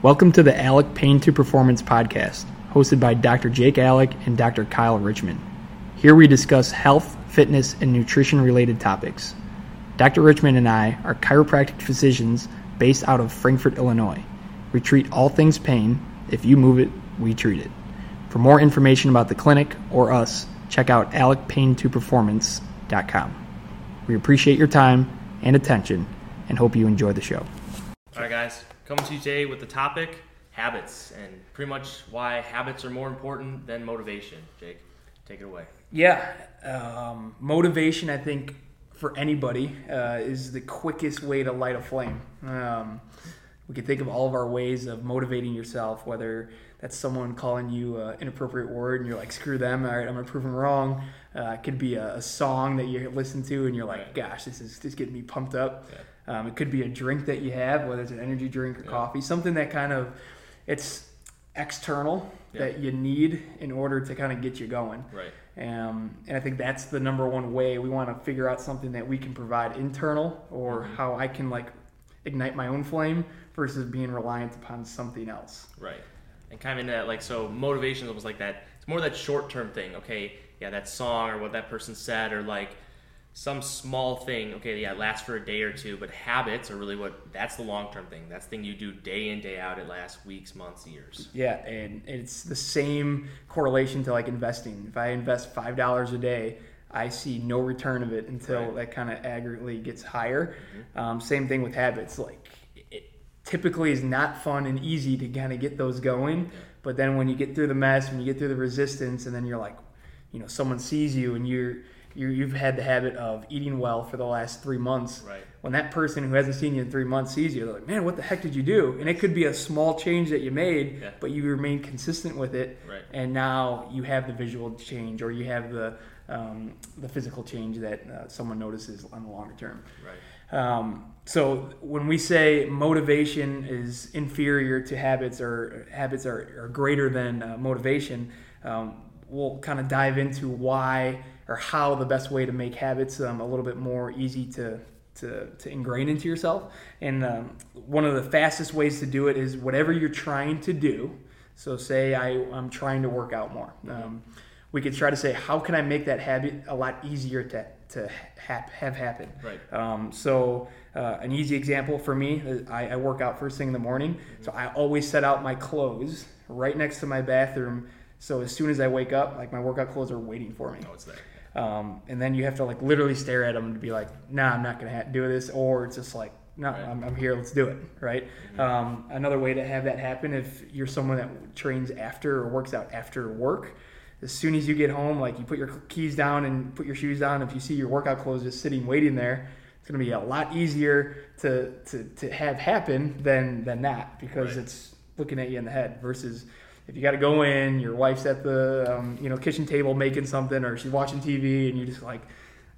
Welcome to the Alec Pain to Performance podcast, hosted by Dr. Jake Alec and Dr. Kyle Richmond. Here we discuss health, fitness, and nutrition related topics. Dr. Richmond and I are chiropractic physicians based out of Frankfort, Illinois. We treat all things pain. If you move it, we treat it. For more information about the clinic or us, check out alecpaintoperformance.com. We appreciate your time and attention and hope you enjoy the show. Coming to you today with the topic habits and pretty much why habits are more important than motivation. Jake, take it away. Yeah, um, motivation, I think, for anybody uh, is the quickest way to light a flame. Um, we can think of all of our ways of motivating yourself, whether that's someone calling you an inappropriate word and you're like, screw them, all right, I'm gonna prove them wrong. Uh, it could be a, a, song that you listen to and you're like, gosh, this is just getting me pumped up. Yeah. Um, it could be a drink that you have, whether it's an energy drink or yeah. coffee, something that kind of it's external yeah. that you need in order to kind of get you going. Right. Um, and I think that's the number one way we want to figure out something that we can provide internal or mm-hmm. how I can like ignite my own flame versus being reliant upon something else. Right. And kind of in that like so motivation is almost like that. It's more that short term thing. Okay, yeah, that song or what that person said or like some small thing, okay, yeah, it lasts for a day or two, but habits are really what that's the long term thing. That's the thing you do day in, day out. It lasts weeks, months, years. Yeah, and it's the same correlation to like investing. If I invest five dollars a day, I see no return of it until right. that kind of aggregately gets higher. Mm-hmm. Um, same thing with habits. Like it typically is not fun and easy to kind of get those going, yeah. but then when you get through the mess, when you get through the resistance, and then you're like, you know, someone sees you and you're you have had the habit of eating well for the last three months. Right. When that person who hasn't seen you in three months sees you, they're like, "Man, what the heck did you do?" And it could be a small change that you made, yeah. but you remain consistent with it. Right. And now you have the visual change, or you have the um, the physical change that uh, someone notices on the longer term. Right. Um, so when we say motivation is inferior to habits, or habits are, are greater than uh, motivation, um, we'll kind of dive into why or how the best way to make habits um, a little bit more easy to to, to ingrain into yourself. And um, one of the fastest ways to do it is whatever you're trying to do. So, say I, I'm trying to work out more. Um, we could try to say, how can I make that habit a lot easier to, to ha- have happen? Right. Um, so, uh, an easy example for me, uh, I, I, work out first thing in the morning. Mm-hmm. So, I always set out my clothes right next to my bathroom. So, as soon as I wake up, like my workout clothes are waiting for me. Oh, it's there. Um, and then you have to like literally stare at them to be like, nah, I'm not gonna ha- do this, or it's just like, no, right. I'm, I'm, here, let's do it, right? Mm-hmm. Um, another way to have that happen if you're someone that trains after or works out after work, as soon as you get home, like you put your keys down and put your shoes down. If you see your workout clothes just sitting waiting there, it's gonna be a lot easier to to, to have happen than than that because right. it's looking at you in the head versus if you got to go in, your wife's at the um, you know kitchen table making something, or she's watching TV, and you just like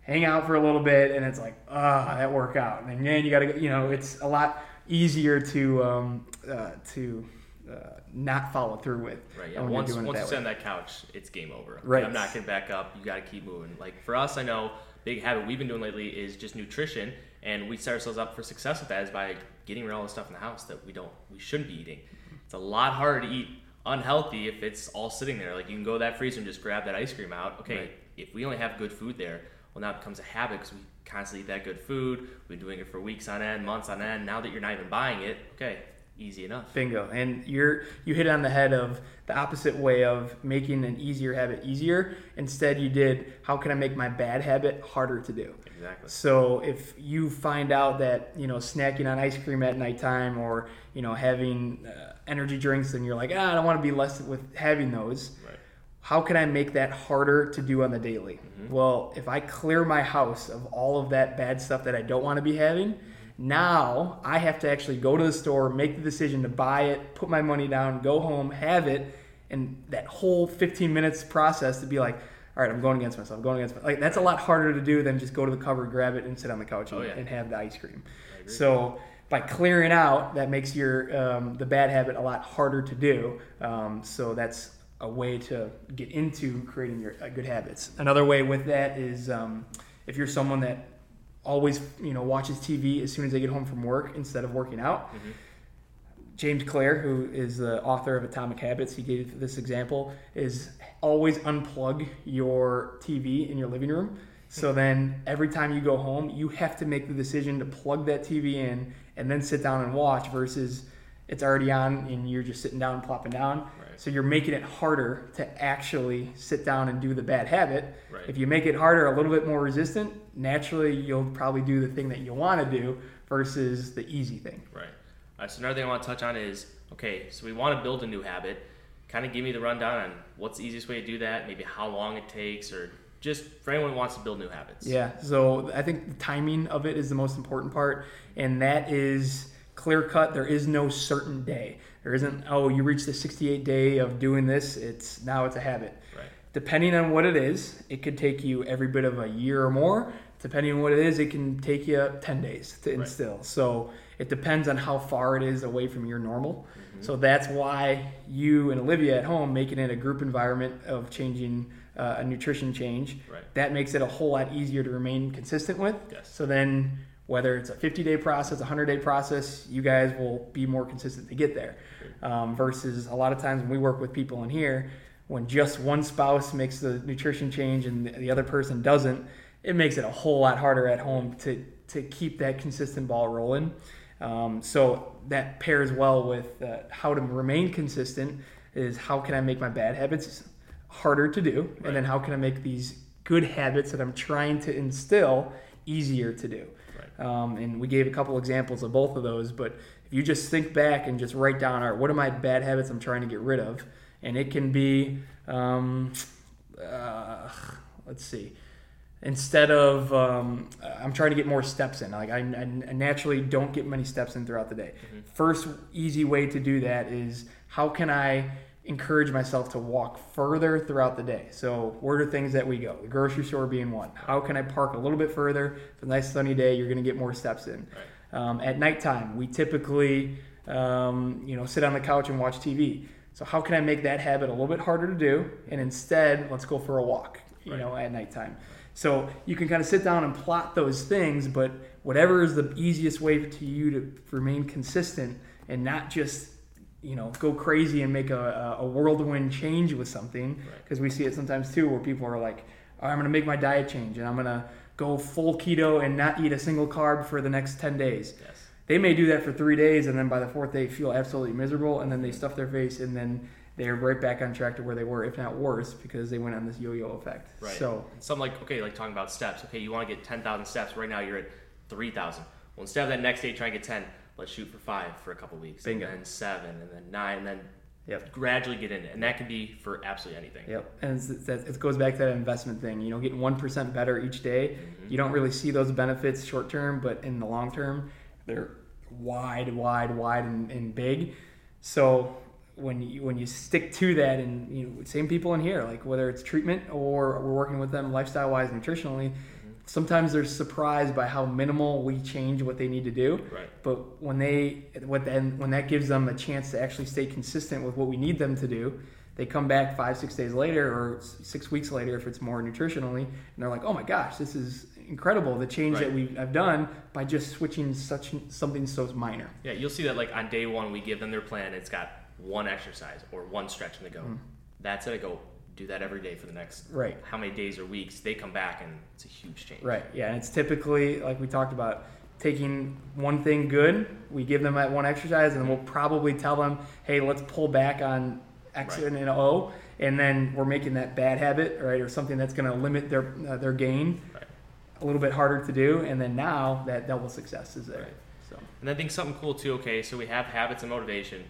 hang out for a little bit, and it's like ah that workout, and then you got to you know it's a lot easier to um, uh, to uh, not follow through with. Right. Yeah. Once once you sit on that couch, it's game over. Right. I'm not getting back up. You got to keep moving. Like for us, I know big habit we've been doing lately is just nutrition, and we set ourselves up for success with that is by getting rid of all the stuff in the house that we don't we shouldn't be eating. It's a lot harder to eat unhealthy if it's all sitting there. Like you can go to that freezer and just grab that ice cream out. Okay, right. if we only have good food there, well now it becomes a habit because we constantly eat that good food. We've been doing it for weeks on end, months on end. Now that you're not even buying it, okay, easy enough. Bingo. And you're you hit on the head of the opposite way of making an easier habit easier. Instead, you did how can I make my bad habit harder to do? Exactly. So if you find out that you know snacking on ice cream at nighttime or you know having uh, energy drinks and you're like ah, I don't want to be less with having those. Right. How can I make that harder to do on the daily? Mm-hmm. Well, if I clear my house of all of that bad stuff that I don't want to be having, now I have to actually go to the store, make the decision to buy it, put my money down, go home, have it, and that whole 15 minutes process to be like, all right, I'm going against myself. I'm going against myself. like that's a lot harder to do than just go to the cupboard, grab it, and sit on the couch and, oh, yeah. and have the ice cream. So by clearing out, that makes your um, the bad habit a lot harder to do. Um, so that's a way to get into creating your uh, good habits. Another way with that is um, if you're someone that always you know watches TV as soon as they get home from work instead of working out. Mm-hmm. James Clear, who is the author of Atomic Habits, he gave this example: is always unplug your TV in your living room. So then every time you go home, you have to make the decision to plug that TV in and then sit down and watch versus it's already on and you're just sitting down and plopping down. Right. So you're making it harder to actually sit down and do the bad habit. Right. If you make it harder, a little bit more resistant, naturally you'll probably do the thing that you want to do versus the easy thing. Right. All right. So another thing I want to touch on is okay. So we want to build a new habit. Kind of give me the rundown on what's the easiest way to do that. Maybe how long it takes, or just for anyone who wants to build new habits. Yeah. So I think the timing of it is the most important part, and that is clear cut. There is no certain day. There isn't. Oh, you reached the 68 day of doing this. It's now it's a habit. Right. Depending on what it is, it could take you every bit of a year or more. Depending on what it is, it can take you 10 days to Right. instill. So it depends on how far it is away from your normal. Mm-hmm. So that's why you and Olivia at home making it a group environment of changing uh, a nutrition change. Right. That makes it a whole lot easier to remain consistent with. Yes. So then, whether it's a 50 day process, a 100 day process, you guys will be more consistent to get there. Um, versus a lot of times when we work with people in here, when just one spouse makes the nutrition change and the- the other person doesn't, it makes it a whole lot harder at home to, to keep that consistent ball rolling. Um, so that pairs well with uh, how to remain consistent is how can I make my bad habits harder to do, and then how can I make these good habits that I'm trying to instill easier to do. Um, and we gave a couple examples of both of those, but if you just think back and just write down, all right, what are my bad habits I'm trying to get rid of? And it can be, um, uh, let's see, instead of um, I'm trying to get more steps in. Like I, I naturally don't get many steps in throughout the day. First easy way to do that is how can I encourage myself to walk further throughout the day? So where are things that we go? The grocery store being one. How can I park a little bit further? It's a nice sunny day. You're going to get more steps in. Um, at nighttime, we typically um, you know sit on the couch and watch TV. So how can I make that habit a little bit harder to do? And instead, let's go for a walk. You Right. know, at nighttime. So you can kind of sit down and plot those things, but whatever is the easiest way to you to remain consistent and not just you know go crazy and make a, a whirlwind change with something Right. because we see it sometimes too where people are like "All right, i'm going to make my diet change and i'm going to go full keto and not eat a single carb for the next 10 days Yes. they may do that for three days and then by the fourth day feel absolutely miserable and then they stuff their face and then they're right back on track to where they were if not worse because they went on this yo-yo effect Right. so Something like okay, like talking about steps. Okay, you want to get ten thousand steps. Right now, you're at three thousand. Well, instead of that next day trying to get ten, let's shoot for five for a couple weeks, Bingo. and then seven, and then nine, and then Yep. gradually get in it. And that can be for absolutely anything. Yep, and it's, it's, it goes back to that investment thing. You know, getting one percent better each day. Mm-hmm. You don't really see those benefits short term, but in the long term, they're wide, wide, wide, and, and big. So when you when you stick to that, and you know, same people in here, like whether it's treatment or we're working with them lifestyle wise, nutritionally. Sometimes they're surprised by how minimal we change what they need to do. Right. But when they what then when that gives them a chance to actually stay consistent with what we need them to do, they come back five six days later or six weeks later if it's more nutritionally, and they're like, oh my gosh, this is incredible the change that we have done by just switching such something so minor. Yeah, you'll see that like on day one, we give them their plan. It's got one exercise or one stretch and they go. Mm. That's it. I go do that every day for the next Right. how many days or weeks. They come back and it's a huge change. Right. Yeah, and it's typically like we talked about taking one thing good, we give them that one exercise, and we'll probably tell them, hey, let's pull back on X Right. and O, and then we're making that bad habit, right, or something that's going to limit their uh, their gain Right. a little bit harder to do, and then now that double success is there. Right. So And I think something cool too. Okay, so we have habits and motivation,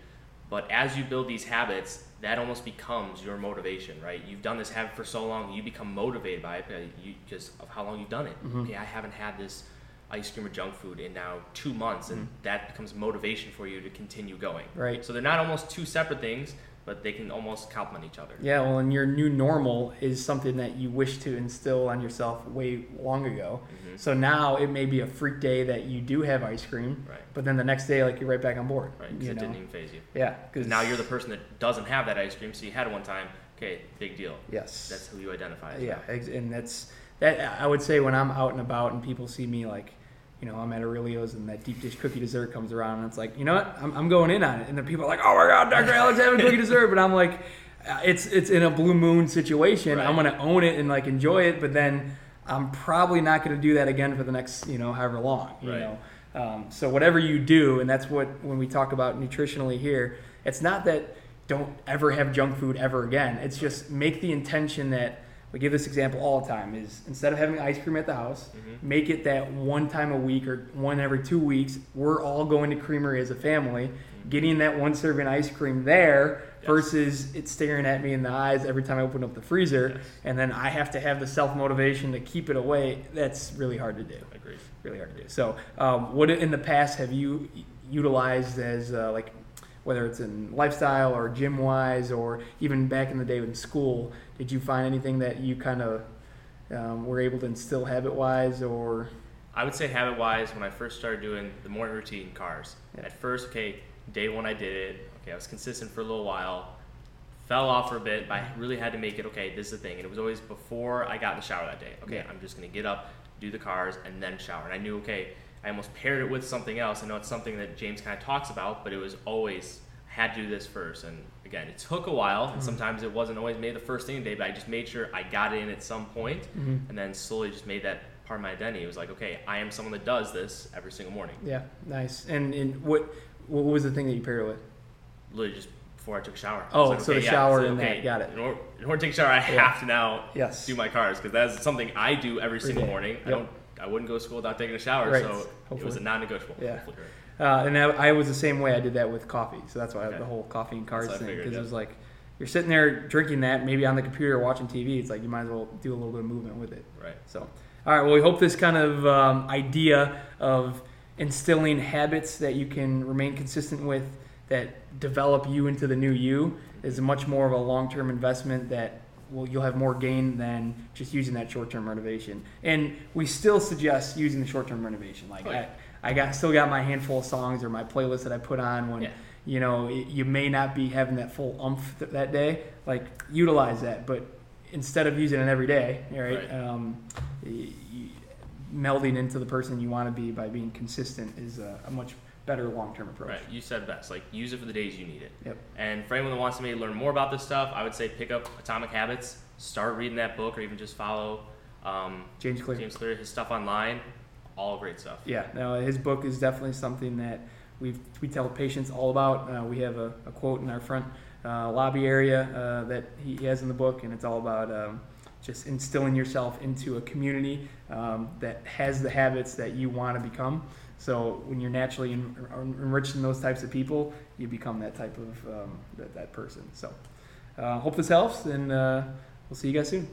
but as you build these habits, that almost becomes your motivation, right? You've done this habit for so long, you become motivated by it uh, because of how long you've done it. Mm-hmm. Okay, I haven't had this ice cream or junk food in now two months, and that becomes motivation for you to continue going. Mm-hmm. Right. So they're not almost two separate things, but they can almost complement each other. yeah, well, and your new normal is something that you wish to instill on yourself way long ago. Mhm. So now it may be a freak day that you do have ice cream, Right. but then the next day, like you're right back on board. Right. 'cause You it know? didn't even phase you. Yeah, Because now you're the person that doesn't have that ice cream, so you had it one time. Okay, big deal. yes, That's who you identify as. yeah, now. and that's that. I would say when I'm out and about and people see me like you know, I'm at Aurelio's and that deep dish cookie dessert comes around and it's like, you know what, I'm, I'm going in on it. And then people are like, oh my God, Dr. Alec's having cookie dessert. But I'm like, it's it's in a blue moon situation. Right. I'm gonna own it and like enjoy it, but then I'm probably not gonna do that again for the next you know however long. You Right. know, um, so whatever you do, and that's what when we talk about nutritionally here, it's not that don't ever have junk food ever again. It's just make the intention that we give this example all the time is instead of having ice cream at the house, Mhm. make it that one time a week or one every two weeks. We're all going to creamery as a family, getting that one serving ice cream there Yes. versus it staring at me in the eyes every time I open up the freezer, Yes. and then I have to have the self motivation to keep it away. That's really hard to do. I agree. Really hard to do. So, um, what in the past have you utilized as uh, like whether it's in lifestyle or gym wise or even back in the day in school? Did you find anything that you kind of um, were able to instill habit wise or I would say habit wise, when I first started doing the morning routine cars, Yeah. at first, okay, day one I did it. Okay, I was consistent for a little while. Fell off for a bit, but I really had to make it. Okay, this is the thing, and it was always before I got in the shower that day. Okay, Yeah. I'm just gonna get up, do the cars, and then shower. And I knew, okay, I almost paired it with something else. I know it's something that James kind of talks about, but it was always had to do this first. And again, it took a while, and mm-hmm. sometimes it wasn't always made the first thing of the day, but I just made sure I got it in at some point, mm-hmm. and then slowly just made that part of my identity. It was like, okay, I am someone that does this every single morning. yeah, nice. And and what what was the thing that you paired it with? literally just before I took a shower. Oh, I like, so the yeah, shower so, and that, got it. In order, in order to take a shower, I Yeah. have to now Yes. do my cars because that's something I do every single morning. I Yep. don't. I wouldn't go to school without taking a shower, Right. so it was a non-negotiable. Yeah. Uh, and I, I was the same way. I did that with coffee, so that's why I have Okay. the whole coffee and cars That's what I thing because yeah. it was like you're sitting there drinking that, maybe on the computer watching TV. It's like you might as well do a little bit of movement with it. Right. So, all right. Well, we hope this kind of um, idea of instilling habits that you can remain consistent with that develop you into the new you is much more of a long-term investment that will you'll have more gain than just using that short-term renovation. And we still suggest using the short-term renovation. Like Oh, yeah. I, I got still got my handful of songs or my playlist that I put on when Yeah. you know you may not be having that full umph th- that day. Like utilize that, but instead of using it every day, right? Right. Um, melding into the person you want to be by being consistent is a, a much better long-term approach. Right. You said best. Like use it for the days you need it. Yep. And for anyone that wants to maybe learn more about this stuff, I would say pick up Atomic Habits, start reading that book, or even just follow um, James Clear. James Clear, his stuff online. All great stuff. Yeah, no, his book is definitely something that we we tell patients all about. Uh, we have a, a quote in our front uh, lobby area uh, that he has in the book, and it's all about um, just instilling yourself into a community um, that has the habits that you want to become. So when you're naturally en- enriched in those types of people, you become that type of um, that, that person. So uh, hope this helps, and uh, we'll see you guys soon.